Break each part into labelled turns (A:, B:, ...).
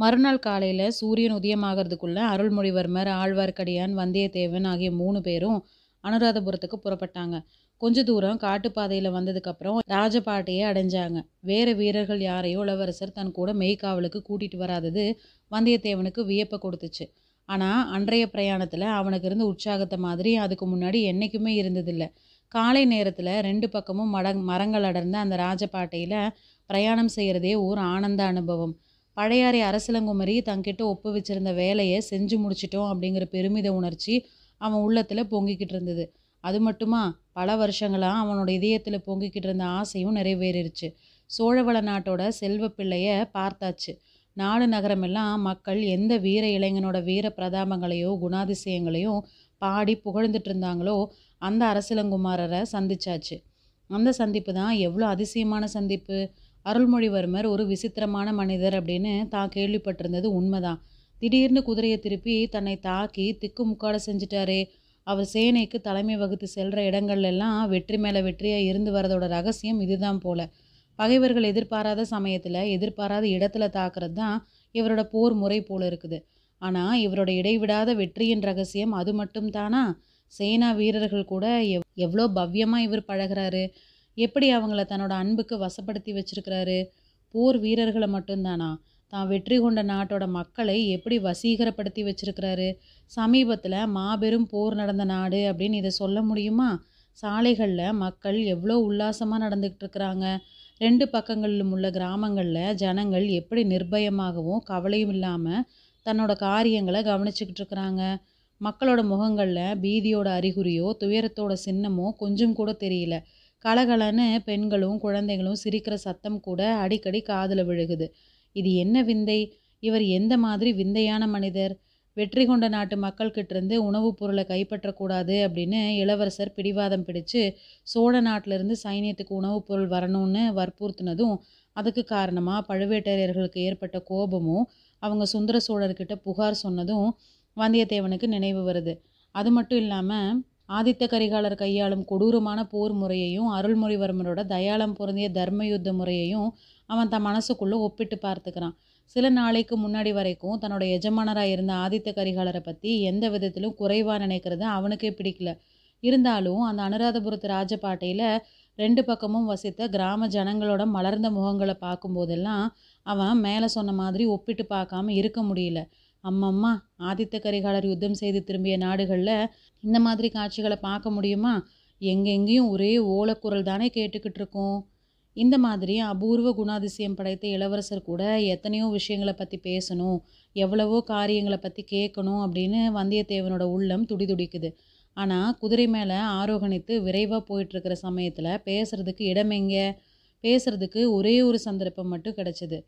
A: மறுநாள் காலையில் சூரியன் உதயமாகறதுக்குள்ள அருள்மொழிவர்மர் ஆழ்வார்க்கடியான் வந்தியத்தேவன் ஆகிய மூணு பேரும் அனுராதபுரத்துக்கு புறப்பட்டாங்க. கொஞ்ச தூரம் காட்டுப்பாதையில் வந்ததுக்கப்புறம் ராஜபாட்டையை அடைஞ்சாங்க. வேறு வீரர்கள் யாரையும் இளவரசர் தன் கூட மெய்க்காவலுக்கு கூட்டிகிட்டு வராதது வந்தியத்தேவனுக்கு வியப்பை கொடுத்துச்சு. ஆனால் அன்றைய பிரயாணத்தில் அவனுக்கு இருந்த உற்சாகத்தை மாதிரி அதுக்கு முன்னாடி என்றைக்குமே இருந்ததில்லை. காலை நேரத்தில் ரெண்டு பக்கமும் மட மரங்கள் அடர்ந்த அந்த ராஜபாட்டையில் பிரயாணம் செய்கிறதே ஒரு ஆனந்த அனுபவம். பழையாறை அரசலங்குமரி தங்கிட்ட ஒப்பு வச்சிருந்த வேலையை செஞ்சு முடிச்சிட்டோம் அப்படிங்கிற பெருமித உணர்ச்சி அவன் உள்ளத்தில் பொங்கிக்கிட்டு இருந்தது. அது மட்டுமா? பல வருஷங்களாக அவனோட இதயத்தில் பொங்கிக்கிட்டு இருந்த ஆசையும் நிறைவேறிடுச்சு சோழவள நாட்டோட செல்வ பிள்ளைய பார்த்தாச்சு. நாடு நகரமெல்லாம் மக்கள் எந்த வீர இளைஞனோட வீர பிரதாபங்களையோ குணாதிசயங்களையும் பாடி புகழ்ந்துட்டு இருந்தாங்களோ அந்த அரசலங்குமாரரை சந்திச்சாச்சு. அந்த சந்திப்பு தான் எவ்வளோ அதிசயமான சந்திப்பு? அருள்மொழிவர்மர் ஒரு விசித்திரமான மனிதர் அப்படின்னு தான் கேள்விப்பட்டிருந்தது உண்மைதான். திடீர்னு குதிரையை திருப்பி தன்னை தாக்கி திக்கு முக்காட செஞ்சிட்டாரே. அவர் சேனைக்கு தலைமை வகுத்து செல்கிற இடங்கள்லாம் வெற்றி மேலே வெற்றியாக இருந்து வரதோட ரகசியம் இதுதான் போல. பகைவர்கள் எதிர்பாராத சமயத்தில் எதிர்பாராத இடத்துல தாக்குறது தான் இவரோட போர் முறை போல இருக்குது. ஆனால் இவரோட இடைவிடாத வெற்றியின் ரகசியம் அது மட்டும் தானா? சேனா வீரர்கள் கூட எவ் எவ்வளோ பவ்யமாக இவர் பழகிறாரு. எப்படி அவங்கள தன்னோட அன்புக்கு வசப்படுத்தி வச்சிருக்கிறாரு? போர் வீரர்களை மட்டும்தானா? தான் வெற்றி கொண்ட நாட்டோட மக்களை எப்படி வசீகரப்படுத்தி வச்சிருக்கிறாரு? சமீபத்தில் மாபெரும் போர் நடந்த நாடு அப்படின்னு இதை சொல்ல முடியுமா? சாலைகளில் மக்கள் எவ்வளோ உல்லாசமாக நடந்துக்கிட்டு இருக்கிறாங்க. ரெண்டு பக்கங்களிலும் உள்ள கிராமங்களில் ஜனங்கள் எப்படி நிர்பயமாகவும் கவலையும் இல்லாமல் தன்னோட காரியங்களை கவனிச்சுக்கிட்டு இருக்கிறாங்க. மக்களோட முகங்களில் பீதியோட அறிகுறியோ துயரத்தோட சின்னமோ கொஞ்சம் கூட தெரியல. கலகலன்னு பெண்களும் குழந்தைகளும் சிரிக்கிற சத்தம் கூட அடிக்கடி காதில் விழுகுது. இது என்ன விந்தை? இவர் எந்த மாதிரி விந்தையான மனிதர்? வெற்றி கொண்ட நாட்டு மக்கள்கிட்டருந்து உணவுப் பொருளை கைப்பற்றக்கூடாது அப்படின்னு இளவரசர் பிடிவாதம் பிடிச்சு சோழ நாட்டிலிருந்து சைனியத்துக்கு உணவுப் பொருள் வரணும்னு வற்புறுத்தினதும் அதுக்கு காரணமாக பழுவேட்டரையர்களுக்கு ஏற்பட்ட கோபமும் அவங்க சுந்தர சோழர்கிட்ட புகார் சொன்னதும் வந்தியத்தேவனுக்கு நினைவு வருது. அது மட்டும் இல்லாமல் ஆதித்த கரிகாலர் கையாளும் கொடூரமான போர் முறையையும் அருள்மொழிவர்மனோட தயாளம் பொருந்திய தர்ம யுத்த முறையையும் அவன் தன் மனசுக்குள்ளே ஒப்பிட்டு பார்த்துக்கிறான். சில நாளைக்கு முன்னாடி வரைக்கும் தன்னோட எஜமானராக இருந்த ஆதித்த கரிகாலரை பற்றி எந்த விதத்திலும் குறைவாக நினைக்கிறது அவனுக்கே பிடிக்கல. இருந்தாலும் அந்த அனுராதபுரத்து ராஜபாட்டையில் ரெண்டு பக்கமும் வசித்த கிராம ஜனங்களோட மலர்ந்த முகங்களை பார்க்கும்போதெல்லாம் அவன் மேலே சொன்ன மாதிரி ஒப்பிட்டு பார்க்காம இருக்க முடியல. அம்மம்மா ஆதித்த கரிகாலர் யுத்தம் செய்து திரும்பிய நாடுகளில் இந்த மாதிரி காட்சிகளை பார்க்க முடியுமா? எங்கெங்கேயும் ஒரே ஓலக்குரல் தானே கேட்டுக்கிட்டு இருக்கோம். இந்த மாதிரி அபூர்வ குணாதிசயம் படைத்த இளவரசர் கூட எத்தனையோ விஷயங்களை பற்றி பேசணும் எவ்வளவோ காரியங்களை பற்றி கேட்கணும் அப்படின்னு வந்தியத்தேவனோட உள்ளம் துடிதுடிக்குது. ஆனால் குதிரை மேலே ஆரோகணித்து விரைவாக போயிட்டுருக்கிற சமயத்தில் பேசுகிறதுக்கு இடம் எங்கே பேசுகிறதுக்கு ஒரே ஒரு சந்தர்ப்பம் மட்டும் கிடச்சிது.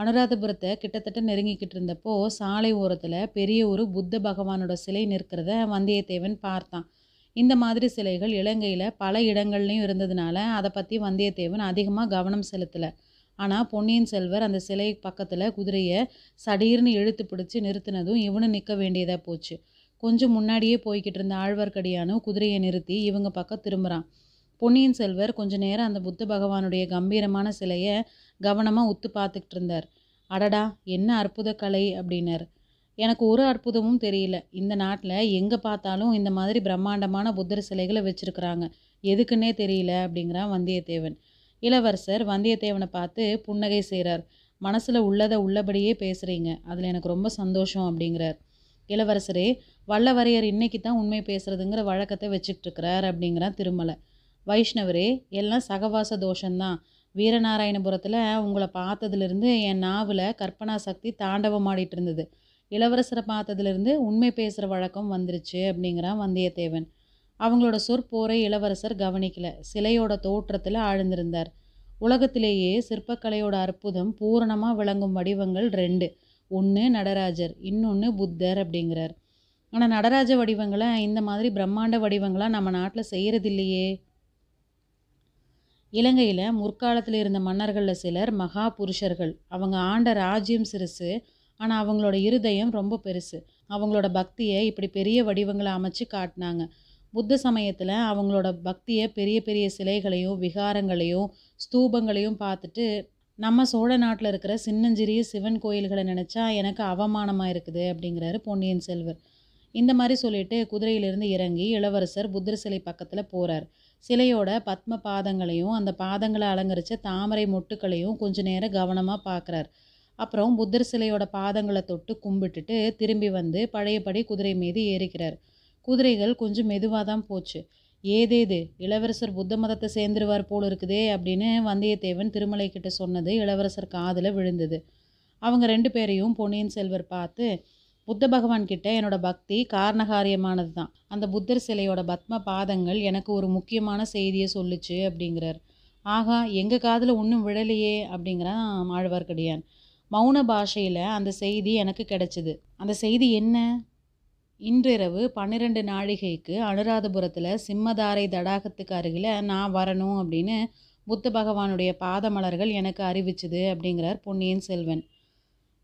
A: அனுராதபுரத்தை கிட்டத்தட்ட நெருங்கிக்கிட்டு இருந்தப்போ சாலை ஓரத்தில் பெரிய ஒரு புத்த பகவானோட சிலை நிற்கிறத வந்தியத்தேவன் பார்த்தான். இந்த மாதிரி சிலைகள் இலங்கையில் பல இடங்கள்லையும் இருந்ததுனால அதை பற்றி வந்தியத்தேவன் அதிகமாக கவனம் செலுத்தலை. ஆனால் பொன்னியின் செல்வர் அந்த சிலை பக்கத்தில் குதிரையை சடீர்னு இழுத்து பிடிச்சி நிறுத்தினதும் இவனும் நிற்க வேண்டியதாக போச்சு. கொஞ்சம் முன்னாடியே போய்கிட்டு இருந்த ஆழ்வார்க்கடியானும் குதிரையை நிறுத்தி இவங்க பக்கம் திரும்புகிறான் பொன்னியின் செல்வர் கொஞ்ச நேரம் அந்த புத்த பகவானுடைய கம்பீரமான சிலையை கவனமாக உத்து பார்த்துக்கிட்டு இருந்தார். அடடா என்ன அற்புத கலை அப்படின்னார். எனக்கு ஒரு அற்புதமும் தெரியல. இந்த நாட்டில் எங்கே பார்த்தாலும் இந்த மாதிரி பிரம்மாண்டமான புத்தர் சிலைகளை வச்சுருக்குறாங்க. எதுக்குன்னே தெரியல அப்படிங்கிறான் வந்தியத்தேவன். இளவரசர் வந்தியத்தேவனை பார்த்து புன்னகை செய்கிறார் மனசில் உள்ளதை உள்ளபடியே பேசுகிறீங்க அதில் எனக்கு ரொம்ப சந்தோஷம் அப்படிங்கிறார். இளவரசரே வல்லவரையர் இன்னைக்கு தான் உண்மை பேசுகிறதுங்கிற வழக்கத்தை வச்சுக்கிட்டு இருக்கிறார் அப்படிங்கிறான் திருமலை. வைஷ்ணவரே எல்லாம் சகவாச தோஷந்தான் வீரநாராயணபுரத்தில் உங்களை பார்த்ததுலேருந்து என் நாவில் கற்பனா சக்தி தாண்டவமாடிட்டு இருந்தது இளவரசரை பார்த்ததுலேருந்து உண்மை பேசுகிற வழக்கம் வந்துருச்சு அப்படிங்கிறான் வந்தியத்தேவன். அவங்களோட சொற்போரை இளவரசர் கவனிக்கல. சிலையோட தோற்றத்தில் ஆழ்ந்திருந்தார். உலகத்திலேயே சிற்பக்கலையோட அற்புதம் பூரணமாக விளங்கும் வடிவங்கள் ரெண்டு. ஒன்று நடராஜர் இன்னொன்று புத்தர் அப்படிங்கிறார். ஆனால் நடராஜ வடிவங்களை இந்த மாதிரி பிரம்மாண்ட வடிவங்களாக நம்ம நாட்டில் செய்கிறதில்லையே இலங்கையில் முற்காலத்தில் இருந்த மன்னர்களில் சிலர் மகா புருஷர்கள் அவங்க ஆண்ட ராஜ்யம் சிறுசு ஆனால் அவங்களோட இருதயம் ரொம்ப பெருசு. அவங்களோட பக்தியை இப்படி பெரிய வடிவங்களை அமைச்சு காட்டினாங்க. புத்த சமயத்தில் அவங்களோட பக்தியை பெரிய பெரிய சிலைகளையும் விகாரங்களையும் ஸ்தூபங்களையும் பார்த்துட்டு நம்ம சோழ நாட்டில் இருக்கிற சின்னஞ்சிறிய சிவன் கோயில்களை நினச்சா எனக்கு அவமானமாக இருக்குது அப்படிங்கிறாரு பொன்னியின் செல்வர். இந்த மாதிரி சொல்லிட்டு குதிரையிலிருந்து இறங்கி இளவரசர் புத்தர் சிலை பக்கத்தில் போகிறார் சிலையோட பத்ம பாதங்களையும் அந்த பாதங்களை அலங்கரித்த தாமரை மொட்டுக்களையும் கொஞ்ச நேரம் கவனமாக பார்க்குறார் அப்புறம் புத்தர் சிலையோட பாதங்களை தொட்டு கும்பிட்டுட்டு திரும்பி வந்து பழையபடி குதிரை மீது ஏறிக்கிறார். குதிரைகள் கொஞ்சம் மெதுவாக தான் போச்சு. ஏதேது இளவரசர் புத்த மதத்தை சேர்ந்துருவார் போல் இருக்குதே அப்படின்னு வந்தியத்தேவன் திருமலை கிட்ட சொன்னது இளவரசர் காதில் விழுந்தது. அவங்க ரெண்டு பேரையும் பொன்னியின் செல்வர் பார்த்து புத்த பகவான் கிட்ட என்னோட பக்தி காரணகாரியமானது தான். அந்த புத்தர் சிலையோட பத்ம பாதங்கள் எனக்கு ஒரு முக்கியமான செய்தியை சொல்லுச்சு அப்படிங்கிறார். ஆகா எங்கள் காதில் ஒன்றும் விழலையே அப்படிங்கிறான் ஆழ்வார்க்கடியான். மௌன பாஷையில் அந்த செய்தி எனக்கு கிடைச்சிது. அந்த செய்தி என்ன? இன்றிரவு பன்னிரெண்டு நாழிகைக்கு அனுராதபுரத்தில் சிம்மதாரை தடாகத்துக்கு அருகில் நான் வரணும் அப்படின்னு புத்த பகவானுடைய பாதமலர்கள் எனக்கு அறிவிச்சுது அப்படிங்கிறார் பொன்னியின் செல்வன்.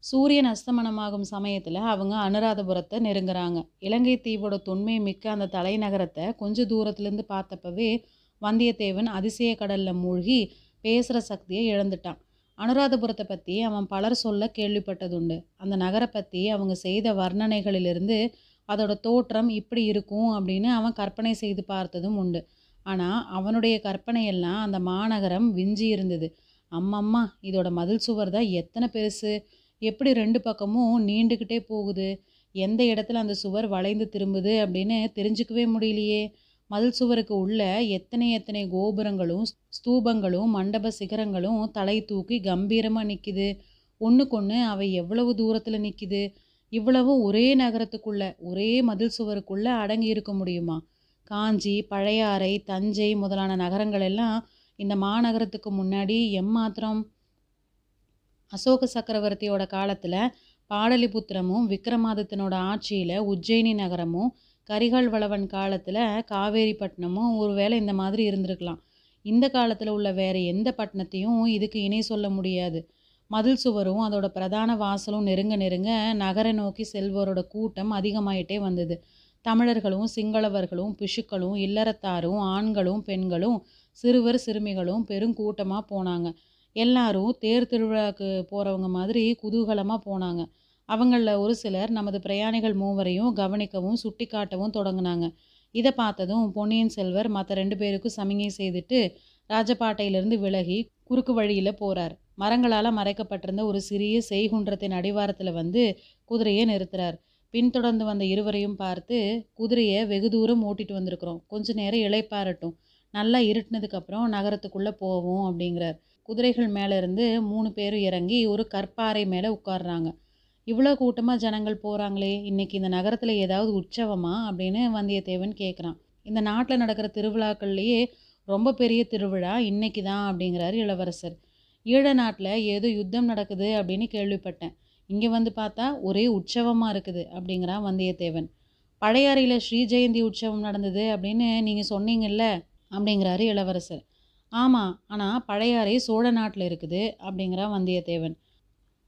A: சூரியன் அஸ்தமனமாகும் சமயத்தில் அவங்க அனுராதபுரத்தை நெருங்குறாங்க. இலங்கை தீவோட தொன்மை மிக்க அந்த தலைநகரத்தை கொஞ்ச தூரத்துலேருந்து பார்த்தப்பவே வந்தியத்தேவன் அதிசய கடலில் மூழ்கி பேசுகிற சக்தியை இழந்துட்டான். அனுராதபுரத்தை பற்றி அவன் பலர் சொல்ல கேள்விப்பட்டதுண்டு. அந்த நகரை பற்றி அவங்க செய்த வர்ணனைகளிலிருந்து அதோட தோற்றம் இப்படி இருக்கும் அப்படின்னு அவன் கற்பனை செய்து பார்த்ததும் உண்டு. ஆனால் அவனுடைய கற்பனையெல்லாம் அந்த மாநகரம் விஞ்சி இருந்தது. அம்மம்மா இதோட மதில் சுவர் தான் எத்தனை பெருசு? எப்படி ரெண்டு பக்கமும் நீண்டுக்கிட்டே போகுது? எந்த இடத்துல அந்த சுவர் வளைந்து திரும்புது அப்படின்னு தெரிஞ்சுக்கவே முடியலையே. மதில் சுவருக்கு உள்ள எத்தனை எத்தனை கோபுரங்களும் ஸ்தூபங்களும் மண்டப சிகரங்களும் தலை தூக்கி கம்பீரமாக நிற்கிது ஒன்றுக்கொன்று அவை எவ்வளவு தூரத்தில் நிற்கிது இவ்வளவும் ஒரே நகரத்துக்குள்ள ஒரே மதில் சுவருக்குள்ளே அடங்கி இருக்க முடியுமா? காஞ்சி பழையாறை தஞ்சை முதலான நகரங்கள் எல்லாம் இந்த மாநகரத்துக்கு முன்னாடி எம்மாத்திரம் அசோக சக்கரவர்த்தியோட காலத்தில் பாடலிபுத்திரமும் விக்ரமாதித்தனோட ஆட்சியில் உஜ்ஜயினி நகரமும் கரிகால் வளவன் காலத்தில் காவேரிப்பட்டினமும் ஒருவேளை இந்த மாதிரி இருந்திருக்கலாம். இந்த காலத்தில் உள்ள வேறு எந்த பட்டணத்தையும் இதுக்கு இணை சொல்ல முடியாது. மதில் சுவரும் அதோட பிரதான வாசலும் நெருங்க நெருங்க நகரை நோக்கி செல்வோரோட கூட்டம் அதிகமாயிட்டே வந்தது. தமிழர்களும் சிங்களவர்களும் பிஷுக்களும் இல்லறத்தாரும் ஆண்களும் பெண்களும் சிறுவர் சிறுமிகளும் பெருங்கூட்டமாக போனாங்க. எல்லாரும் தேர் திருவிழாவுக்கு போகிறவங்க மாதிரி குதூகலமாக போனாங்க. அவங்களில் ஒரு சிலர் நமது பிரயாணிகள் மூவரையும் கவனிக்கவும் சுட்டி காட்டவும் தொடங்கினாங்க. இதை பார்த்ததும் பொன்னியின் செல்வர் மற்ற ரெண்டு பேருக்கும் சமிகை செய்துட்டு ராஜபாட்டையிலிருந்து விலகி குறுக்கு வழியில் போகிறார் மரங்களால் மறைக்கப்பட்டிருந்த ஒரு சிறிய செய்குன்றத்தின் அடிவாரத்தில் வந்து குதிரையை நிறுத்துறார். பின்தொடர்ந்து வந்த இருவரையும் பார்த்து குதிரையை வெகு தூரம் ஓட்டிட்டு வந்திருக்கிறோம். கொஞ்ச நேரம் இழைப்பாரட்டும். நல்லா இருட்டினதுக்கப்புறம் நகரத்துக்குள்ளே போவோம் அப்படிங்கிறார். குதிரைகள் மேலே இருந்து மூணு பேரும் இறங்கி ஒரு கற்பாறை மேலே உட்காடுறாங்க இவ்வளோ கூட்டமாக ஜனங்கள் போகிறாங்களே இன்றைக்கி இந்த நகரத்தில் ஏதாவது உற்சவமா? அப்படின்னு வந்தியத்தேவன் கேட்குறான் இந்த நாட்டில் நடக்கிற திருவிழாக்கள்லேயே ரொம்ப பெரிய திருவிழா இன்னைக்கு தான் அப்படிங்கிறாரு இளவரசர். ஈழ நாட்டில் ஏதோ யுத்தம் நடக்குது அப்படின்னு கேள்விப்பட்டேன். இங்கே வந்து பார்த்தா ஒரே உற்சவமாக இருக்குது அப்படிங்கிறான் வந்தியத்தேவன். பழையாறையில் ஸ்ரீ ஜெயந்தி உற்சவம் நடந்தது அப்படின்னு நீங்கள் சொன்னீங்கல்ல அப்படிங்கிறாரு இளவரசர். ஆமாம் ஆனால் பழையாறை சோழ நாட்டில் இருக்குது அப்படிங்கிறான் வந்தியத்தேவன்.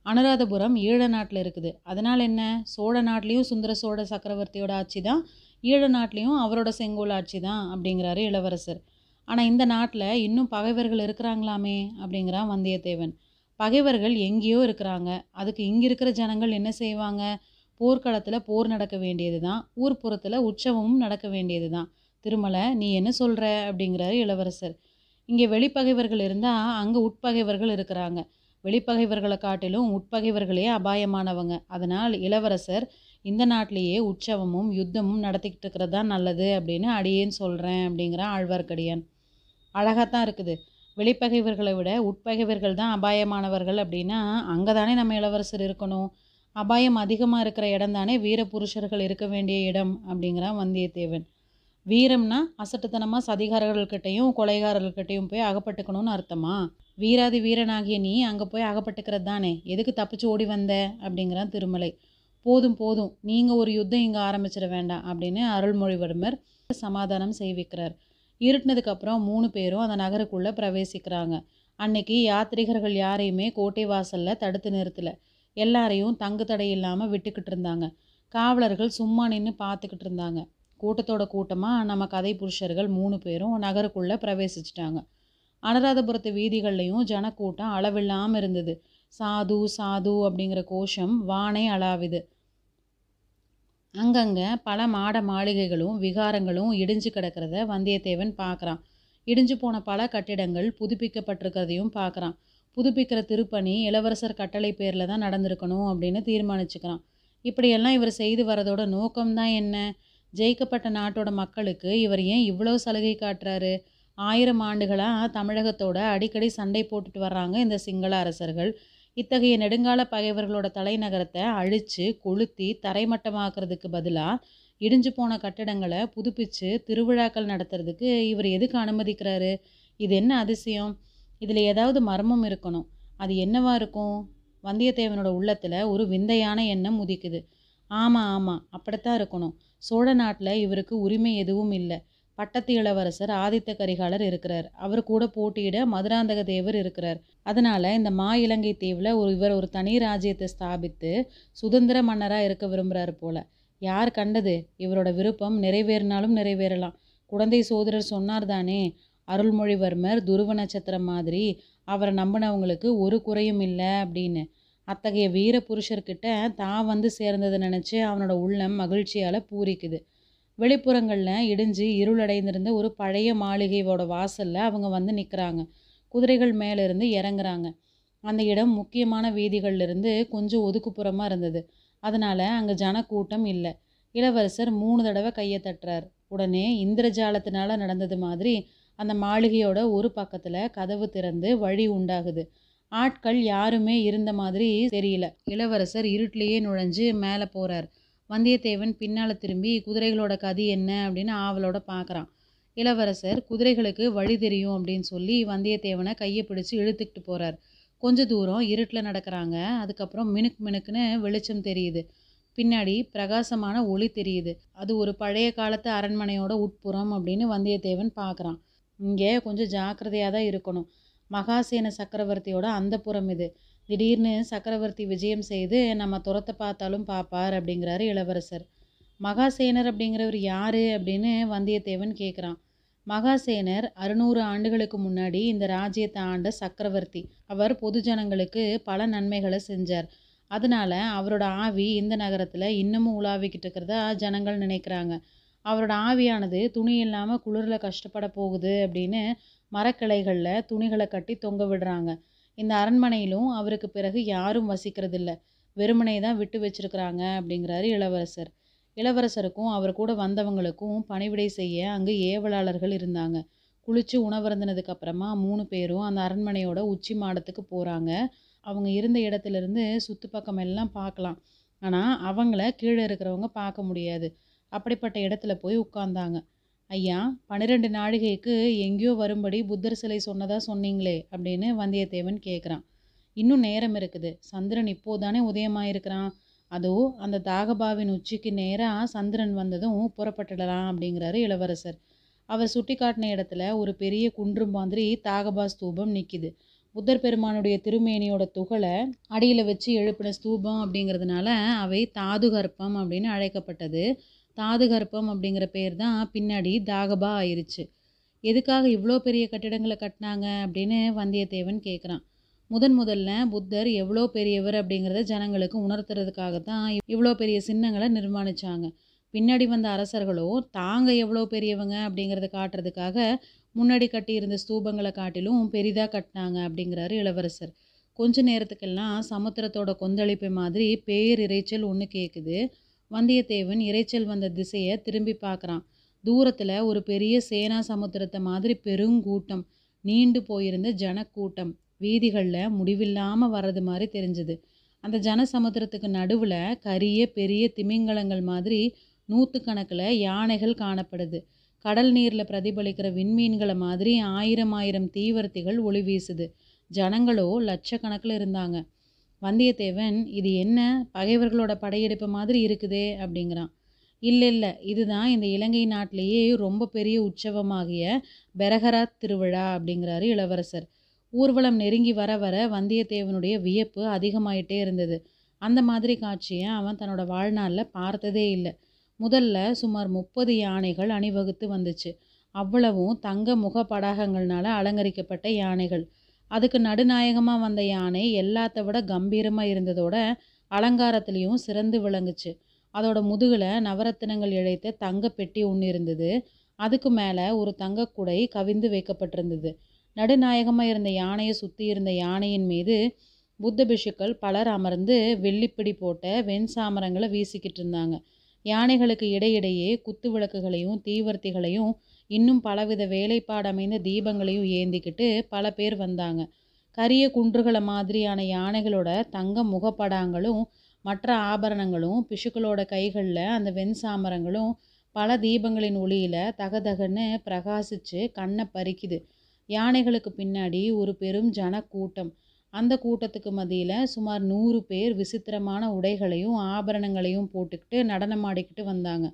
A: அனுராதபுரம் ஈழ நாட்டில் இருக்குது. அதனால் என்ன? சோழ நாட்டிலையும் சுந்தர சோழ சக்கரவர்த்தியோட ஆட்சி தான் ஈழ நாட்டிலையும் அவரோட செங்கோல் ஆட்சி தான் அப்படிங்கிறாரு இளவரசர். ஆனால் இந்த நாட்டில் இன்னும் பகைவர்கள் இருக்கிறாங்களாமே அப்படிங்கிறான் வந்தியத்தேவன். பகைவர்கள் எங்கேயோ இருக்கிறாங்க. அதுக்கு இங்கே இருக்கிற ஜனங்கள் என்ன செய்வாங்க? போர்க்களத்தில் போர் நடக்க வேண்டியது தான் ஊர்ப்புறத்தில் உற்சவமும் நடக்க வேண்டியது தான். திருமலை நீ என்ன சொல்கிற அப்படிங்கிறாரு இளவரசர். இங்கே வெளிப்பகைவர்கள் இருந்தால் அங்கே உட்பகைவர்கள் இருக்கிறாங்க. வெளிப்பகைவர்களை காட்டிலும் உட்பகைவர்களே அபாயமானவங்க. அதனால் இளவரசர் இந்த நாட்டிலேயே உற்சவமும் யுத்தமும் நடத்திக்கிட்டு இருக்கிறது தான் நல்லது அப்படின்னு அடியேன்னு சொல்கிறேன் அப்படிங்கிறான் ஆழ்வார்க்கடியான். தான் இருக்குது. வெளிப்பகைவர்களை விட உட்பகைவர்கள் தான் அபாயமானவர்கள் அப்படின்னா அங்கே தானே நம்ம இளவரசர் இருக்கணும். அபாயம் அதிகமாக இருக்கிற இடம் தானே வீர புருஷர்கள் இருக்க வேண்டிய இடம் அப்படிங்கிறான் வந்தியத்தேவன். வீரம்னா அசட்டுத்தனமாக சதிகாரர்கள்கிட்டையும் கொலைகாரர்கள்கிட்டையும் போய் அகப்பட்டுக்கணும்னு அர்த்தமா? வீராதி வீரனாகிய நீ அங்கே போய் அகப்பட்டுக்கிறது தானே? எதுக்கு தப்பிச்சு ஓடி வந்த? அப்படிங்கிறான் திருமலை. போதும் போதும். நீங்கள் ஒரு யுத்தம் இங்கே ஆரம்பிச்சிட வேண்டாம் அப்படின்னு அருள்மொழிவர்மர் சமாதானம் செய்விக்கிறார். இருட்டினதுக்கப்புறம் மூணு பேரும் அந்த நகருக்குள்ளே பிரவேசிக்கிறாங்க. அன்னைக்கு யாத்ரிகர்கள் யாரையுமே கோட்டை வாசலில் தடுத்து நிறுத்தலை. எல்லாரையும் தங்கு தடை இல்லாமல் விட்டுக்கிட்டு இருந்தாங்க. காவலர்கள் சும்மா நின்று பார்த்துக்கிட்டு இருந்தாங்க. கூட்டத்தோட கூட்டமாக நம்ம கதை புருஷர்கள் மூணு பேரும் நகருக்குள்ளே பிரவேசிச்சிட்டாங்க. அனுராதபுரத்து வீதிகள்லையும் ஜனக்கூட்டம் அளவில்லாமல் இருந்தது. சாது சாது அப்படிங்கிற கோஷம் வானே அளாவுது அங்கங்கே பல மாட மாளிகைகளும் விகாரங்களும் இடிஞ்சு கிடக்கிறத வந்தியத்தேவன் பார்க்குறான் இடிஞ்சு போன பல கட்டிடங்கள் புதுப்பிக்கப்பட்டிருக்கிறதையும் பார்க்குறான் புதுப்பிக்கிற திருப்பணி இளவரசர் கட்டளை பேரில் தான் நடந்திருக்கணும் அப்படின்னு தீர்மானிச்சுக்கிறான். இப்படியெல்லாம் இவர் செய்து வரதோட நோக்கம்தான் என்ன? ஜெயிக்கப்பட்ட நாட்டோட மக்களுக்கு இவர் ஏன் இவ்வளோ சலுகை காட்டுறாரு? ஆயிரம் ஆண்டுகளாக தமிழகத்தோட அடிக்கடி சண்டை போட்டுட்டு வர்றாங்க இந்த சிங்கள அரசர்கள். இத்தகைய நெடுங்கால பகைவர்களோட தலைநகரத்தை அழித்து கொளுத்தி தரைமட்டமாக்குறதுக்கு பதிலாக இடிஞ்சு போன கட்டிடங்களை புதுப்பிச்சு திருவிழாக்கள் நடத்துறதுக்கு இவர் எதுக்கு அனுமதிக்கிறாரு? இது என்ன அதிசயம்? இதில் ஏதாவது மர்மம் இருக்கணும். அது என்னவா இருக்கும்? வந்தியத்தேவனோட உள்ளத்தில் ஒரு விந்தையான எண்ணம் உதிக்குது. ஆமாம் ஆமாம் அப்படித்தான் இருக்கணும். சோழ நாட்டில் இவருக்கு உரிமை எதுவும் இல்லை. பட்டத்து இளவரசர் ஆதித்த கரிகாலர் இருக்கிறார். அவர் கூட போட்டியிட மதுராந்தக தேவர் இருக்கிறார். அதனால இந்த மா இலங்கை தீவில் ஒரு இவர் ஒரு தனி ராஜ்யத்தை ஸ்தாபித்து சுதந்திர மன்னராக இருக்க விரும்புகிறாரு போல. யார் கண்டது? இவரோட விருப்பம் நிறைவேறினாலும் நிறைவேறலாம். குழந்தை சோதரர் சொன்னார் தானே அருள்மொழிவர்மர் துருவ நட்சத்திரம் மாதிரி அவரை நம்பினவங்களுக்கு ஒரு குறையும் இல்லை அப்படின்னு. அத்தகைய வீர புருஷர்கிட்ட தான் வந்து சேர்ந்ததை நினச்சி அவனோட உள்ளம் மகிழ்ச்சியால் பூரிக்குது. வெளிப்புறங்களில் இடிஞ்சு இருளடைந்திருந்த ஒரு பழைய மாளிகையோட வாசலில் அவங்க வந்து நிற்கிறாங்க குதிரைகள் மேலிருந்து இறங்குறாங்க. அந்த இடம் முக்கியமான வீதிகள்லேருந்து கொஞ்சம் ஒதுக்குப்புறமாக இருந்தது. அதனால் அங்கே ஜனக்கூட்டம் இல்லை. இளவரசர் மூணு தடவை கையை தட்டுறார். உடனே இந்திரஜாலத்தினால நடந்தது மாதிரி அந்த மாளிகையோட ஒரு பக்கத்தில் கதவு திறந்து வழி உண்டாகுது. ஆட்கள் யாருமே இருந்த மாதிரி தெரியல. இளவரசர் இருட்டிலேயே நுழைஞ்சு மேலே போகிறார் வந்தியத்தேவன் பின்னால் திரும்பி குதிரைகளோட கதி என்ன? அப்படின்னு ஆவலோட பார்க்குறான். இளவரசர் குதிரைகளுக்கு வழி தெரியும் அப்படின்னு சொல்லி வந்தியத்தேவனை கையை பிடிச்சி இழுத்துக்கிட்டு போகிறார் கொஞ்ச தூரம் இருட்டில் நடக்கிறாங்க. அதுக்கப்புறம் மினுக்கு மினுக்குன்னு வெளிச்சம் தெரியுது. பின்னாடி பிரகாசமான ஒளி தெரியுது. அது ஒரு பழைய காலத்து அரண்மனையோட உட்புறம் அப்படின்னு வந்தியத்தேவன் பார்க்குறான். இங்கே கொஞ்சம் ஜாக்கிரதையாக தான் இருக்கணும். மகாசேன சக்கரவர்த்தியோட அந்த புறம் இது. திடீர்னு சக்கரவர்த்தி விஜயம் செய்து நம்ம துரத்த பார்த்தாலும் பார்ப்பார் அப்படிங்கிறாரு இளவரசர். மகாசேனர் அப்படிங்கிறவர் யார் அப்படின்னு வந்தியத்தேவன் கேட்குறான் மகாசேனர் அறுநூறு ஆண்டுகளுக்கு முன்னாடி இந்த ராஜ்யத்தை ஆண்ட சக்கரவர்த்தி. அவர் பொதுஜனங்களுக்கு பல நன்மைகளை செஞ்சார். அதனால அவரோட ஆவி இந்த நகரத்தில் இன்னமும் உலாவிக்கிட்டு இருக்கிறதா ஜனங்கள் நினைக்கிறாங்க. அவரோட ஆவியானது துணி இல்லாமல் குளிரில் கஷ்டப்பட போகுது அப்படின்னு மரக்கிளைகளில் துணிகளை கட்டி தொங்க விடுறாங்க. இந்த அரண்மனையிலும் அவருக்கு பிறகு யாரும் வசிக்கிறதில்ல. வெறுமனை தான் விட்டு வச்சிருக்கிறாங்க அப்படிங்கிறாரு இளவரசர். இளவரசருக்கும் அவர் கூட வந்தவங்களுக்கும் பணிவிடை செய்ய அங்கு ஏவலாளர்கள் இருந்தாங்க. குளிச்சு உணவருந்தினதுக்கு அப்புறமா மூணு பேரும் அந்த அரண்மனையோட உச்சி மாடத்துக்கு போகிறாங்க அவங்க இருந்த இடத்துலேருந்து சுற்று பக்கம் எல்லாம் பார்க்கலாம். ஆனால் அவங்கள கீழே இருக்கிறவங்க பார்க்க முடியாது. அப்படிப்பட்ட இடத்துல போய் உட்காந்தாங்க ஐயா பன்னிரெண்டு நாழிகைக்கு எங்கேயோ வரும்படி புத்தர் சிலை சொன்னதா சொன்னீங்களே அப்படின்னு வந்தியத்தேவன் கேட்குறான் இன்னும் நேரம் இருக்குது. சந்திரன் இப்போதானே உதயமாயிருக்கிறான். அதோ அந்த தாகபாவின் உச்சிக்கு நேராக சந்திரன் வந்ததும் புறப்பட்டுடலாம் அப்படிங்கிறாரு இளவரசர். அவர் சுட்டி காட்டின இடத்துல ஒரு பெரிய குன்றும் மாதிரி தாகபா ஸ்தூபம் நிற்கிது புத்தர் பெருமானுடைய திருமேனியோட துகளை அடியில் வச்சு எழுப்பின ஸ்தூபம் அப்படிங்கிறதுனால அவை தாதுகற்பம் அப்படின்னு அழைக்கப்பட்டது. தாதுகற்பம் அப்படிங்கிற பேர் தான் பின்னாடி தாகபா ஆயிருச்சு. எதுக்காக இவ்வளோ பெரிய கட்டிடங்களை கட்டினாங்க அப்படின்னு வந்தியத்தேவன் கேட்குறான் முதன் முதல்ல புத்தர் எவ்வளோ பெரியவர் அப்படிங்கிறத ஜனங்களுக்கு உணர்த்துறதுக்காக தான் இவ்வளோ பெரிய சின்னங்களை நிர்மாணித்தாங்க பின்னாடி வந்த அரசர்களோ தாங்க எவ்வளோ பெரியவங்க? அப்படிங்கிறத காட்டுறதுக்காக முன்னாடி கட்டியிருந்த ஸ்தூபங்களை காட்டிலும் பெரிதாக கட்டினாங்க அப்படிங்கிறாரு இளவரசர். கொஞ்ச நேரத்துக்கெல்லாம் சமுத்திரத்தோட கொந்தளிப்பு மாதிரி பேரிரைச்சல் ஒன்று கேட்குது வந்தியத்தேவன் இறைச்சல் வந்த திசையை திரும்பி பார்க்குறான். தூரத்தில் ஒரு பெரிய சேனா சமுத்திரத்தை மாதிரி பெருங்கூட்டம் நீண்டு போயிருந்த ஜனக்கூட்டம். வீதிகளில் முடிவில்லாமல் வர்றது மாதிரி தெரிஞ்சுது. அந்த ஜன சமுத்திரத்துக்கு நடுவில் கரிய பெரிய திமிங்கலங்கள் மாதிரி நூற்றுக்கணக்கில் யானைகள் காணப்படுது. கடல் நீரில் பிரதிபலிக்கிற விண்மீன்களை மாதிரி ஆயிரம் ஆயிரம் தீவர்த்திகள் ஒளி வீசுது. ஜனங்களோ லட்சக்கணக்கில் இருந்தாங்க. வந்தியத்தேவன் இது என்ன? பகைவர்களோட படையெடுப்பு மாதிரி இருக்குதே அப்படிங்கிறான். இல்லை இல்லை. இதுதான் இந்த இலங்கை நாட்டிலேயே ரொம்ப பெரிய உற்சவமாகிய பெரகரா திருவிழா அப்படிங்கிறாரு இளவரசர். ஊர்வலம் நெருங்கி வர வர வந்தியத்தேவனுடைய வியப்பு அதிகமாயிட்டே இருந்தது. அந்த மாதிரி காட்சியை அவன் தன்னோட வாழ்நாளில் பார்த்ததே இல்லை. முதல்ல சுமார் முப்பது யானைகள் அணிவகுத்து வந்துச்சு. அவ்வளவும் தங்க முக படாகங்கள்னால அலங்கரிக்கப்பட்ட யானைகள். அதுக்கு நடுநாயகமாக வந்த யானை எல்லாத்த விட கம்பீரமாக இருந்ததோட அலங்காரத்துலேயும் சிறந்து விளங்குச்சு. அதோட முதுகில் நவரத்தினங்கள் இழைத்த தங்க பெட்டி ஒன்று இருந்தது. அதுக்கு மேலே ஒரு தங்கக்குடை கவிந்து வைக்கப்பட்டிருந்தது. நடுநாயகமாக இருந்த யானையை சுற்றி இருந்த யானையின் மீது புத்த பிஷுக்கள் பலர் அமர்ந்து வெள்ளிப்பிடி போட்ட வெண் சாமரங்களை வீசிக்கிட்டு இருந்தாங்க. யானைகளுக்கு இடையிடையே குத்து விளக்குகளையும் தீவர்த்திகளையும் இன்னும் பலவித வேலைப்பாடு அமைந்த தீபங்களையும் ஏந்திக்கிட்டு பல பேர் வந்தாங்க. கரிய குன்றுகளை மாதிரியான யானைகளோட தங்க முகப்படாங்களும் மற்ற ஆபரணங்களும் பிஷுக்களோட கைகளில் அந்த வெண் சாமரங்களும் பல தீபங்களின் ஒளியில் தகதகன்னு பிரகாசித்து கண்ணை பறிக்குது. யானைகளுக்கு பின்னாடி ஒரு பெரும் ஜன கூட்டம் அந்த கூட்டத்துக்கு மத்தியில் சுமார் நூறு பேர் விசித்திரமான உடைகளையும் ஆபரணங்களையும் போட்டுக்கிட்டு நடனம் ஆடிக்கிட்டு வந்தாங்க.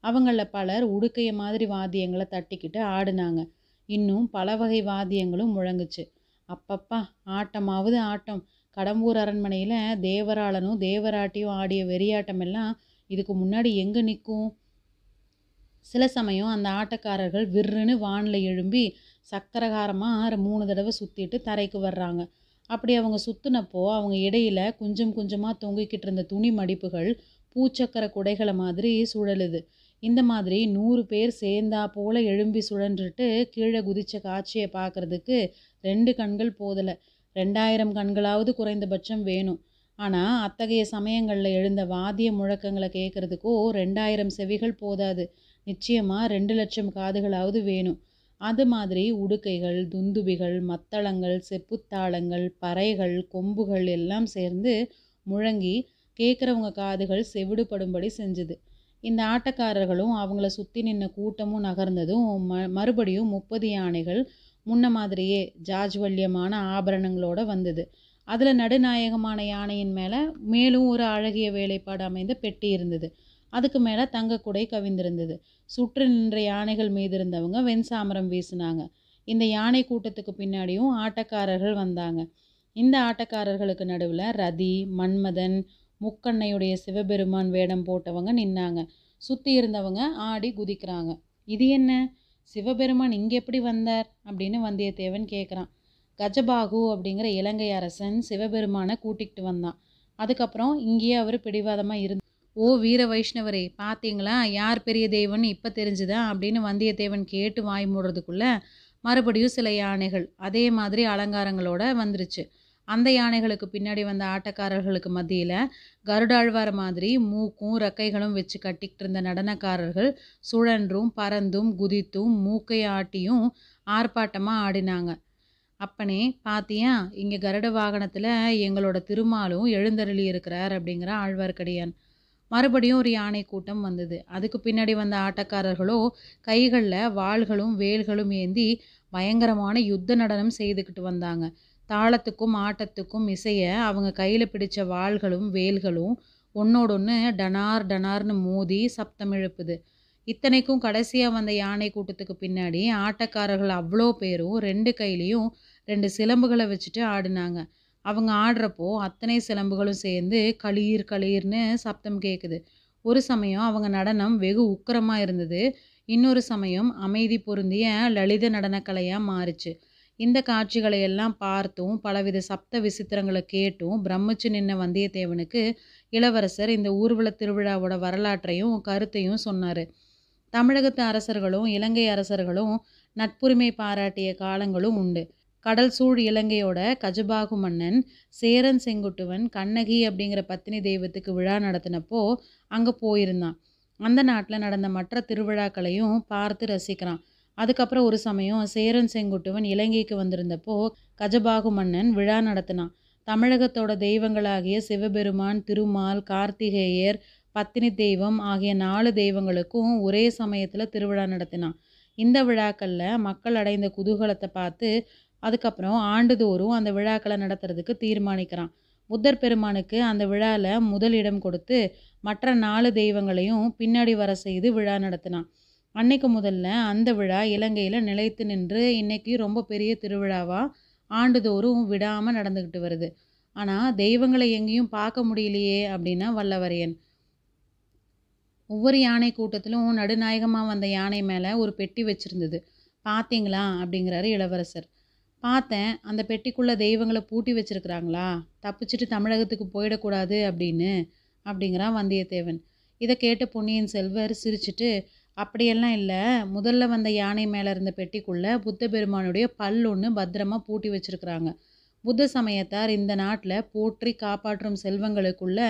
A: அவங்களில் பலர் உடுக்கைய மாதிரி வாத்தியங்களை தட்டிக்கிட்டு ஆடினாங்க. இன்னும் பல வகை வாத்தியங்களும் முழங்குச்சு. அப்பப்பா ஆட்டமாவது ஆட்டம். கடம்பூர் அரண்மனையில் தேவராளனும் தேவராட்டியும் ஆடிய வெறியாட்டம் எல்லாம் இதுக்கு முன்னாடி எங்கே நிற்கும்? சில சமயம் அந்த ஆட்டக்காரர்கள் விற்றுன்னு வானில் எழும்பி சக்கரகாரமாக மூணு தடவை சுற்றிட்டு தரைக்கு வர்றாங்க. அப்படி அவங்க சுற்றினப்போ அவங்க இடையில கொஞ்சம் கொஞ்சமாக தொங்கிக்கிட்டு இருந்த துணி மடிப்புகள் பூச்சக்கர குடைகளை மாதிரி சுழலுது. இந்த மாதிரி நூறு பேர் சேர்ந்தா போல் எழும்பி சுழன்றுட்டு கீழே குதித்த காட்சியை பார்க்குறதுக்கு ரெண்டு கண்கள் போதலை. ரெண்டாயிரம் கண்களாவது குறைந்தபட்சம் வேணும். ஆனால் அத்தகைய சமயங்களில் எழுந்த வாத்திய முழக்கங்களை கேட்குறதுக்கோ ரெண்டாயிரம் செவிகள் போதாது. நிச்சயமாக ரெண்டு லட்சம் காதுகளாவது வேணும். அது மாதிரி உடுக்கைகள் துந்துபிகள் மத்தளங்கள் செப்புத்தாளங்கள் பறைகள் கொம்புகள் எல்லாம் சேர்ந்து முழங்கி கேட்குறவங்க காதுகள் செவிடுபடும்படி செஞ்சுது. இந்த ஆட்டக்காரர்களும் அவங்கள சுற்றி நின்ன கூட்டமும் நகர்ந்ததும் ம மறுபடியும் முப்பது யானைகள் முன்ன மாதிரியே ஜாஜ்வல்யமான ஆபரணங்களோடு வந்தது. அதில் நடுநாயகமான யானையின் மேலே மேலும் ஒரு அழகிய வேலைப்பாடு அமைந்த பெட்டி இருந்தது. அதுக்கு மேலே தங்கக்குடை கவிந்திருந்தது. சுற்று நின்ற யானைகள் மீது இருந்தவங்க வெண்சாமரம் வீசினாங்க. இந்த யானை கூட்டத்துக்கு பின்னாடியும் ஆட்டக்காரர்கள் வந்தாங்க. இந்த ஆட்டக்காரர்களுக்கு நடுவில் ரதி மன்மதன் முக்கண்ணையுடைய சிவபெருமான் வேடம் போட்டவங்க நின்னாங்க. சுற்றி இருந்தவங்க ஆடி குதிக்கிறாங்க. இது என்ன? சிவபெருமான் இங்கே எப்படி வந்தார்? அப்படின்னு வந்தியத்தேவன் கேட்குறான் கஜபாகு அப்படிங்கிற இலங்கை அரசன் சிவபெருமானை கூட்டிகிட்டு வந்தான். அதுக்கப்புறம் இங்கேயே அவர் பிடிவாதமாக இருந்து ஓ வீர வைஷ்ணவரே பார்த்தீங்களா யார் பெரிய தெய்வம்னு இப்போ தெரிஞ்சுதா? அப்படின்னு வந்தியத்தேவன் கேட்டு வாய் மூடுறதுக்குள்ளே மறுபடியும் சில யானைகள் அதே மாதிரி அலங்காரங்களோட வந்துருச்சு. அந்த யானைகளுக்கு பின்னாடி வந்த ஆட்டக்காரர்களுக்கு மத்தியில் கருடாழ்வார் மாதிரி மூக்கும் ரெக்கைகளும் வச்சு கட்டிக்கிட்டு இருந்த நடனக்காரர்கள் சுழன்றும் பறந்தும் குதித்தும் மூக்கை ஆட்டியும் ஆர்ப்பாட்டமாக ஆடினாங்க. அப்பனே பாத்தியா இங்கே கருட வாகனத்தில் எங்களோட திருமாலும் எழுந்தருளி இருக்கிறார் அப்படிங்கிற ஆழ்வார்க்கடியான். மறுபடியும் ஒரு யானை கூட்டம் வந்தது. அதுக்கு பின்னாடி வந்த ஆட்டக்காரர்களோ கைகளில் வாள்களும் வேல்களும் ஏந்தி பயங்கரமான யுத்த நடனம் செய்துக்கிட்டு வந்தாங்க. தாளத்துக்கும் ஆட்டத்துக்கும் இசைய அவங்க கையில் பிடிச்ச வாள்களும் வேல்களும் ஒன்னோடொன்று டனார் டனார்னு மோதி சப்தம் எழுப்புது. இத்தனைக்கும் கடைசியாக வந்த யானை கூட்டத்துக்கு பின்னாடி ஆட்டக்காரர்கள் அவ்வளோ பேரும் ரெண்டு கையிலையும் ரெண்டு சிலம்புகளை வச்சுட்டு ஆடினாங்க. அவங்க ஆடுறப்போ அத்தனை சிலம்புகளும் சேர்ந்து களீர் களீர்னு சப்தம் கேட்குது ஒரு சமயம் அவங்க நடனம் வெகு உக்கிரமாக இருந்தது. இன்னொரு சமயம் அமைதி பொருந்திய லலித நடனக்கலையாக மாறுச்சு. இந்த காட்சிகளை எல்லாம் பார்த்தும் பலவித சப்த விசித்திரங்களை கேட்டும் பிரமிச்சு நின்ன வந்தியத்தேவனுக்கு இளவரசர் இந்த ஊர்வல திருவிழாவோட வரலாற்றையும் கருத்தையும் சொன்னார். தமிழகத்து அரசர்களும் இலங்கை அரசர்களும் நட்புரிமை பாராட்டிய காலங்களும் உண்டு. கடல் சூழ் இலங்கையோட கஜபாகு மன்னன் சேரன் செங்குட்டுவன் கண்ணகி அப்படிங்கிற பத்தினி தெய்வத்துக்கு விழா நடத்தினப்போ அங்கே போயிருந்தான். அந்த நாட்டில் நடந்த மற்ற திருவிழாக்களையும் பார்த்து ரசிக்கிறான். அதுக்கப்புறம் ஒரு சமயம் சேரன் செங்குட்டுவன் இலங்கைக்கு வந்திருந்தப்போ கஜபாகு மன்னன் விழா நடத்தினான். தமிழகத்தோட தெய்வங்களாகிய சிவபெருமான் திருமால் கார்த்திகேயர் பத்தினி தெய்வம் ஆகிய நாலு தெய்வங்களுக்கும் ஒரே சமயத்தில் திருவிழா நடத்தினான். இந்த விழாக்களில் மக்கள் அடைந்த குதூகலத்தை பார்த்து அதுக்கப்புறம் ஆண்டுதோறும் அந்த விழாக்களை நடத்துறதுக்கு தீர்மானிக்கிறான். புத்தர் பெருமானுக்கு அந்த விழாவில் முதலிடம் கொடுத்து மற்ற நாலு தெய்வங்களையும் பின்னாடி வர செய்து விழா நடத்தினான். அன்னைக்கு முதல்ல அந்த விழா இலங்கையில் நிலைத்து நின்று இன்றைக்கி ரொம்ப பெரிய திருவிழாவாக ஆண்டுதோறும் விடாமல் நடந்துக்கிட்டு வருது. ஆனால் தெய்வங்களை எங்கேயும் பார்க்க முடியலையே அப்படின்னா வல்லவரையன். ஒவ்வொரு யானை கூட்டத்திலும் நடுநாயகமாக வந்த யானை மேலே ஒரு பெட்டி வச்சுருந்தது. பார்த்தீங்களா அப்படிங்கிறாரு இளவரசர். பார்த்தேன் அந்த பெட்டிக்குள்ளே தெய்வங்களை பூட்டி வச்சிருக்கிறாங்களா? தப்பிச்சிட்டு தமிழகத்துக்கு போயிடக்கூடாது அப்படின்னு அப்படிங்கிறான் வந்தியத்தேவன். இதை கேட்ட பொன்னியின் செல்வர் சிரிச்சிட்டு அப்படியெல்லாம் இல்லை. முதல்ல வந்த யானை மேலே இருந்த பெட்டிக்குள்ளே புத்த பெருமானுடைய பல் ஒன்று பத்திரமா பூட்டி வச்சிருக்கிறாங்க. புத்த சமயத்தார் இந்த நாட்டில் போற்றி காப்பாற்றும் செல்வங்களுக்குள்ள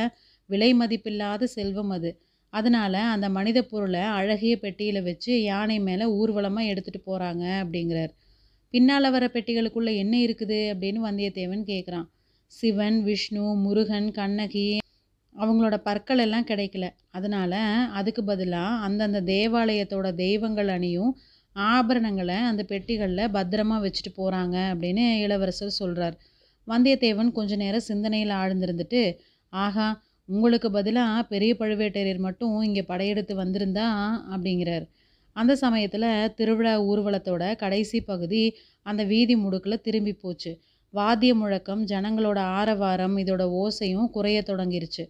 A: விலை மதிப்பில்லாத செல்வம் அது. அதனால் அந்த மனித பொருளை அழகிய பெட்டியில் வச்சு யானை மேலே ஊர்வலமாக எடுத்துகிட்டு போகிறாங்க அப்படிங்கிறார். பின்னால் வர பெட்டிகளுக்குள்ளே என்ன இருக்குது அப்படின்னு வந்தியத்தேவன் கேட்குறான் சிவன் விஷ்ணு முருகன் கண்ணகி அவங்களோட பற்கள் எல்லாம் கிடைக்கல. அதனால் அதுக்கு பதிலாக அந்தந்த தேவாலயத்தோட தெய்வங்கள் அணியும் ஆபரணங்களை அந்த பெட்டிகளில் பத்திரமா வச்சுட்டு போகிறாங்க அப்படின்னு இளவரசர் சொல்கிறார் வந்தியத்தேவன் கொஞ்ச நேரம் சிந்தனையில் ஆழ்ந்திருந்துட்டு ஆஹா உங்களுக்கு பதிலாக பெரிய பழுவேட்டரையர் மட்டும் இங்கே படையெடுத்து வந்திருந்தா? அப்படிங்கிறார். அந்த சமயத்தில் திருவிழா ஊர்வலத்தோட கடைசி பகுதி அந்த வீதி முடுக்கில் திரும்பி போச்சு. வாத்திய முழக்கம் ஜனங்களோட ஆரவாரம் இதோட ஓசையும் குறைய தொடங்கிருச்சு.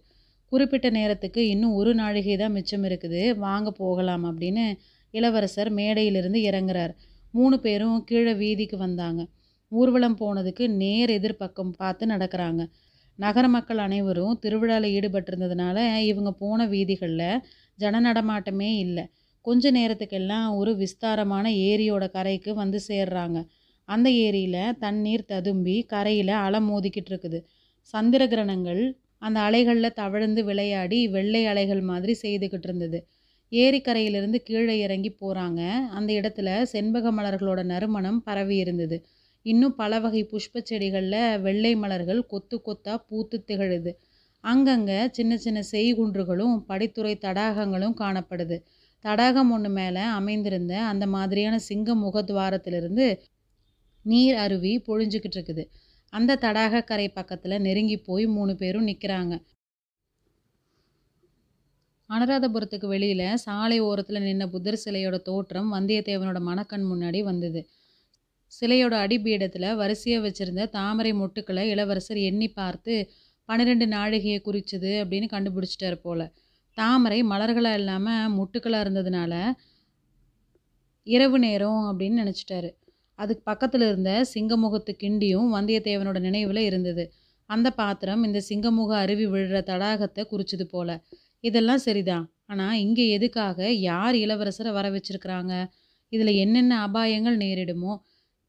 A: குறிப்பிட்ட நேரத்துக்கு இன்னும் ஒரு நாழிகை தான் மிச்சம் இருக்குது. வாங்க போகலாம் அப்படின்னு இளவரசர் மேடையிலிருந்து இறங்குறார். மூணு பேரும் கீழே வீதிக்கு வந்தாங்க. ஊர்வலம் போனதுக்கு நேர் எதிர்பக்கம் பார்த்து நடக்கிறாங்க. நகர மக்கள் அனைவரும் திருவிழாவில் ஈடுபட்டிருந்ததுனால இவங்க போன வீதிகளில் ஜன நடமாட்டமே இல்லை. கொஞ்ச நேரத்துக்கெல்லாம் ஒரு விஸ்தாரமான ஏரியோட கரைக்கு வந்து சேர்றாங்க. அந்த ஏரியில் தண்ணீர் ததும்பி கரையில் அலை மோதிக்கிட்டு இருக்குது. சந்திர கிரணங்கள் அந்த அலைகளில் தவழ்ந்து விளையாடி வெள்ளை அலைகள் மாதிரி செய்துக்கிட்டு இருந்தது. ஏரிக்கரையிலிருந்து கீழே இறங்கி போகிறாங்க அந்த இடத்துல செண்பக மலர்களோட நறுமணம் பரவி இருந்தது. இன்னும் பல வகை புஷ்ப செடிகளில் வெள்ளை மலர்கள் கொத்து கொத்தாக பூத்து திகழுது. அங்கங்கே சின்ன சின்ன செய்குன்றுகளும் படித்துறை தடாகங்களும் காணப்படுது. தடாகம் ஒன்று மேலே அமைந்திருந்த அந்த மாதிரியான சிங்க முகத்வாரத்திலிருந்து நீர் அருவி பொழிஞ்சுக்கிட்டு இருக்குது. அந்த தடாக கரை பக்கத்தில் நெருங்கி போய் மூணு பேரும் நிற்கிறாங்க அனுராதபுரத்துக்கு வெளியில் சாலை ஓரத்தில் நின்ன புத்தர் சிலையோட தோற்றம் வந்தியத்தேவனோட மனக்கண் முன்னாடி வந்தது. சிலையோட அடிபீடத்தில் வரிசையாக வச்சுருந்த தாமரை மொட்டுக்களை இளவரசர் எண்ணி பார்த்து பன்னிரெண்டு நாழிகையை குறிச்சது அப்படின்னு கண்டுபிடிச்சிட்டார் போல. தாமரை மலர்களாக இல்லாமல் மொட்டுக்களாக இருந்ததுனால இரவு நேரம் அப்படின்னு நினச்சிட்டாரு. அதுக்கு பக்கத்தில் இருந்த சிங்கமுகத்து கிண்டியும் வந்தியத்தேவனோட நினைவில் இருந்தது. அந்த பாத்திரம் இந்த சிங்கமுக அருவி விழுற தடாகத்தை குறிச்சது போல. இதெல்லாம் சரிதான். ஆனால் இங்கே எதுக்காக யார் இளவரசரை வர வச்சிருக்கிறாங்க? இதில் என்னென்ன அபாயங்கள் நேரிடுமோ?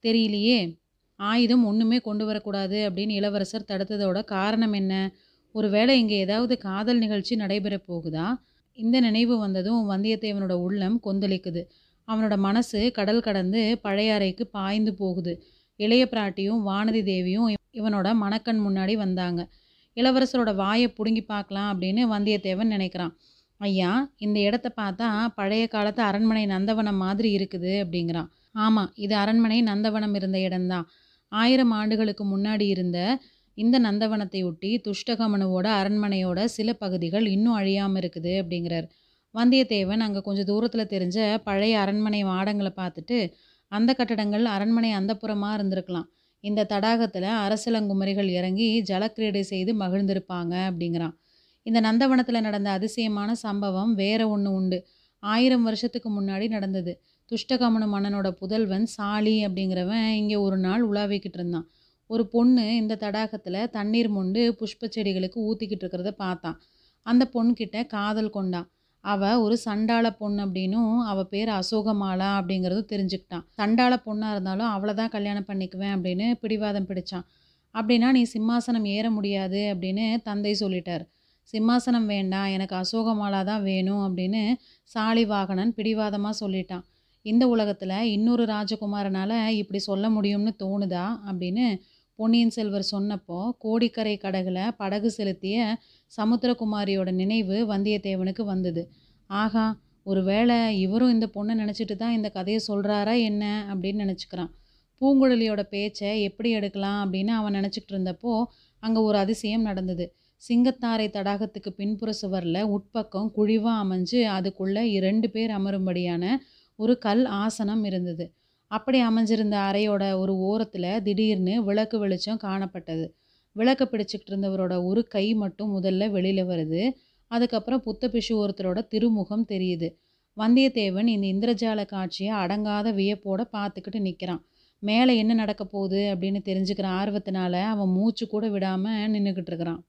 A: தெரியலையே. ஆயுதம் ஒன்றுமே கொண்டு வரக்கூடாது அப்படின்னு இளவரசர் தடுத்ததோட காரணம் என்ன? ஒருவேளை இங்கே ஏதாவது காதல் நிகழ்ச்சி நடைபெற போகுதா? இந்த நினைவு வந்ததும் வந்தியத்தேவனோட உள்ளம் கொந்தளிக்குது. அவனோட மனசு கடல் கடந்து பழையாறைக்கு பாய்ந்து போகுது. இளைய பிராட்டியும் வானதி தேவியும் இவனோட மணக்கண் முன்னாடி வந்தாங்க. இளவரசரோட வாயை பிடுங்கி பார்க்கலாம் அப்படின்னு வந்தியத்தேவன் நினைக்கிறான். ஐயா இந்த இடத்த பார்த்தா பழைய காலத்து அரண்மனை நந்தவனம் மாதிரி இருக்குது அப்படிங்கிறான். ஆமாம் இது அரண்மனை நந்தவனம் இருந்த இடம்தான். ஆயிரம் ஆண்டுகளுக்கு முன்னாடி இருந்த இந்த நந்தவனத்தை ஒட்டி துஷ்டகமனுவோட அரண்மனையோட சில பகுதிகள் இன்னும் அழியாமல் இருக்குது அப்படிங்கிறார். வந்தியத்தேவன் அங்கே கொஞ்சம் தூரத்தில் தெரிஞ்ச பழைய அரண்மனை மாடங்களை பார்த்துட்டு அந்த கட்டடங்கள் அரண்மனை அந்தப்புறமாக இருந்திருக்கலாம். இந்த தடாகத்தில் அரசலங்குமரிகள் இறங்கி ஜலக்கிரீடை செய்து மகிழ்ந்திருப்பாங்க அப்படிங்கிறான். இந்த நந்தவனத்தில் நடந்த அதிசயமான சம்பவம் வேற ஒன்று உண்டு. ஆயிரம் வருஷத்துக்கு முன்னாடி நடந்தது. துஷ்டகமனு மன்னனோட புதல்வன் சாலி அப்படிங்கிறவன் இங்கே ஒரு நாள் உலாவிக்கிட்டு இருந்தான். ஒரு பொண்ணு இந்த தடாகத்தில் தண்ணீர் மொண்டு புஷ்ப செடிகளுக்கு ஊற்றிக்கிட்டு இருக்கிறத பார்த்தான். அந்த பொண்ணுக்கிட்ட காதல் கொண்டான் அவள் ஒரு சண்டாள பொண்ணு அப்படின்னும் அவள் பேர் அசோகமாலா அப்படிங்கிறதும் தெரிஞ்சுக்கிட்டான். சண்டாள பொண்ணாக இருந்தாலும் அவளை தான் கல்யாணம் பண்ணிக்குவேன் அப்படின்னு பிடிவாதம் பிடிச்சான். அப்படின்னா நீ சிம்மாசனம் ஏற முடியாது அப்படின்னு தந்தை சொல்லிட்டார். சிம்மாசனம் வேண்டாம் எனக்கு அசோகமாலா தான் வேணும் அப்படின்னு சாலிவாகனன் பிடிவாதமாக சொல்லிட்டான். இந்த உலகத்தில் இன்னொரு ராஜகுமாரனால் இப்படி சொல்ல முடியும்னு தோணுதா? அப்படின்னு பொன்னியின் செல்வர் சொன்னப்போ கோடிக்கரை கடகுல படகு செலுத்திய சமுத்திரகுமாரியோட நினைவு வந்தியத்தேவனுக்கு வந்தது. ஆகா ஒருவேளை இவரும் இந்த பொண்ணை நினச்சிட்டு தான் இந்த கதையை சொல்கிறாரா என்ன? அப்படின்னு நினச்சிக்கிறான். பூங்குழலியோட பேச்சை எப்படி எடுக்கலாம்? அப்படின்னு அவன் நினச்சிக்கிட்டு இருந்தப்போ அங்கே ஒரு அதிசயம் நடந்தது. சிங்கத்தாரை தடாகத்துக்கு பின்புற சுவரில் உட்பக்கம் குழிவாக அமைஞ்சு அதுக்குள்ளே இரண்டு பேர் அமரும்படியான ஒரு கல் ஆசனம் இருந்தது. அப்படி அமைஞ்சிருந்த அறையோட ஒரு ஓரத்தில் திடீர்னு விளக்கு வெளிச்சம் காணப்பட்டது. விளக்கு பிடிச்சிக்கிட்டு இருந்தவரோட ஒரு கை மட்டும் முதல்ல வெளியில் வருது. அதுக்கப்புறம் புத்த பிஷு ஒருத்தரோட திருமுகம் தெரியுது. வந்தியத்தேவன் இந்த இந்திரஜால காட்சியை அடங்காத வியப்போட பார்த்துக்கிட்டு நிற்கிறான் மேலே என்ன நடக்க போகுது அப்படின்னு தெரிஞ்சுக்கிற ஆர்வத்தினால அவன் மூச்சு கூட விடாமல் நின்றுக்கிட்டு இருக்கிறான்.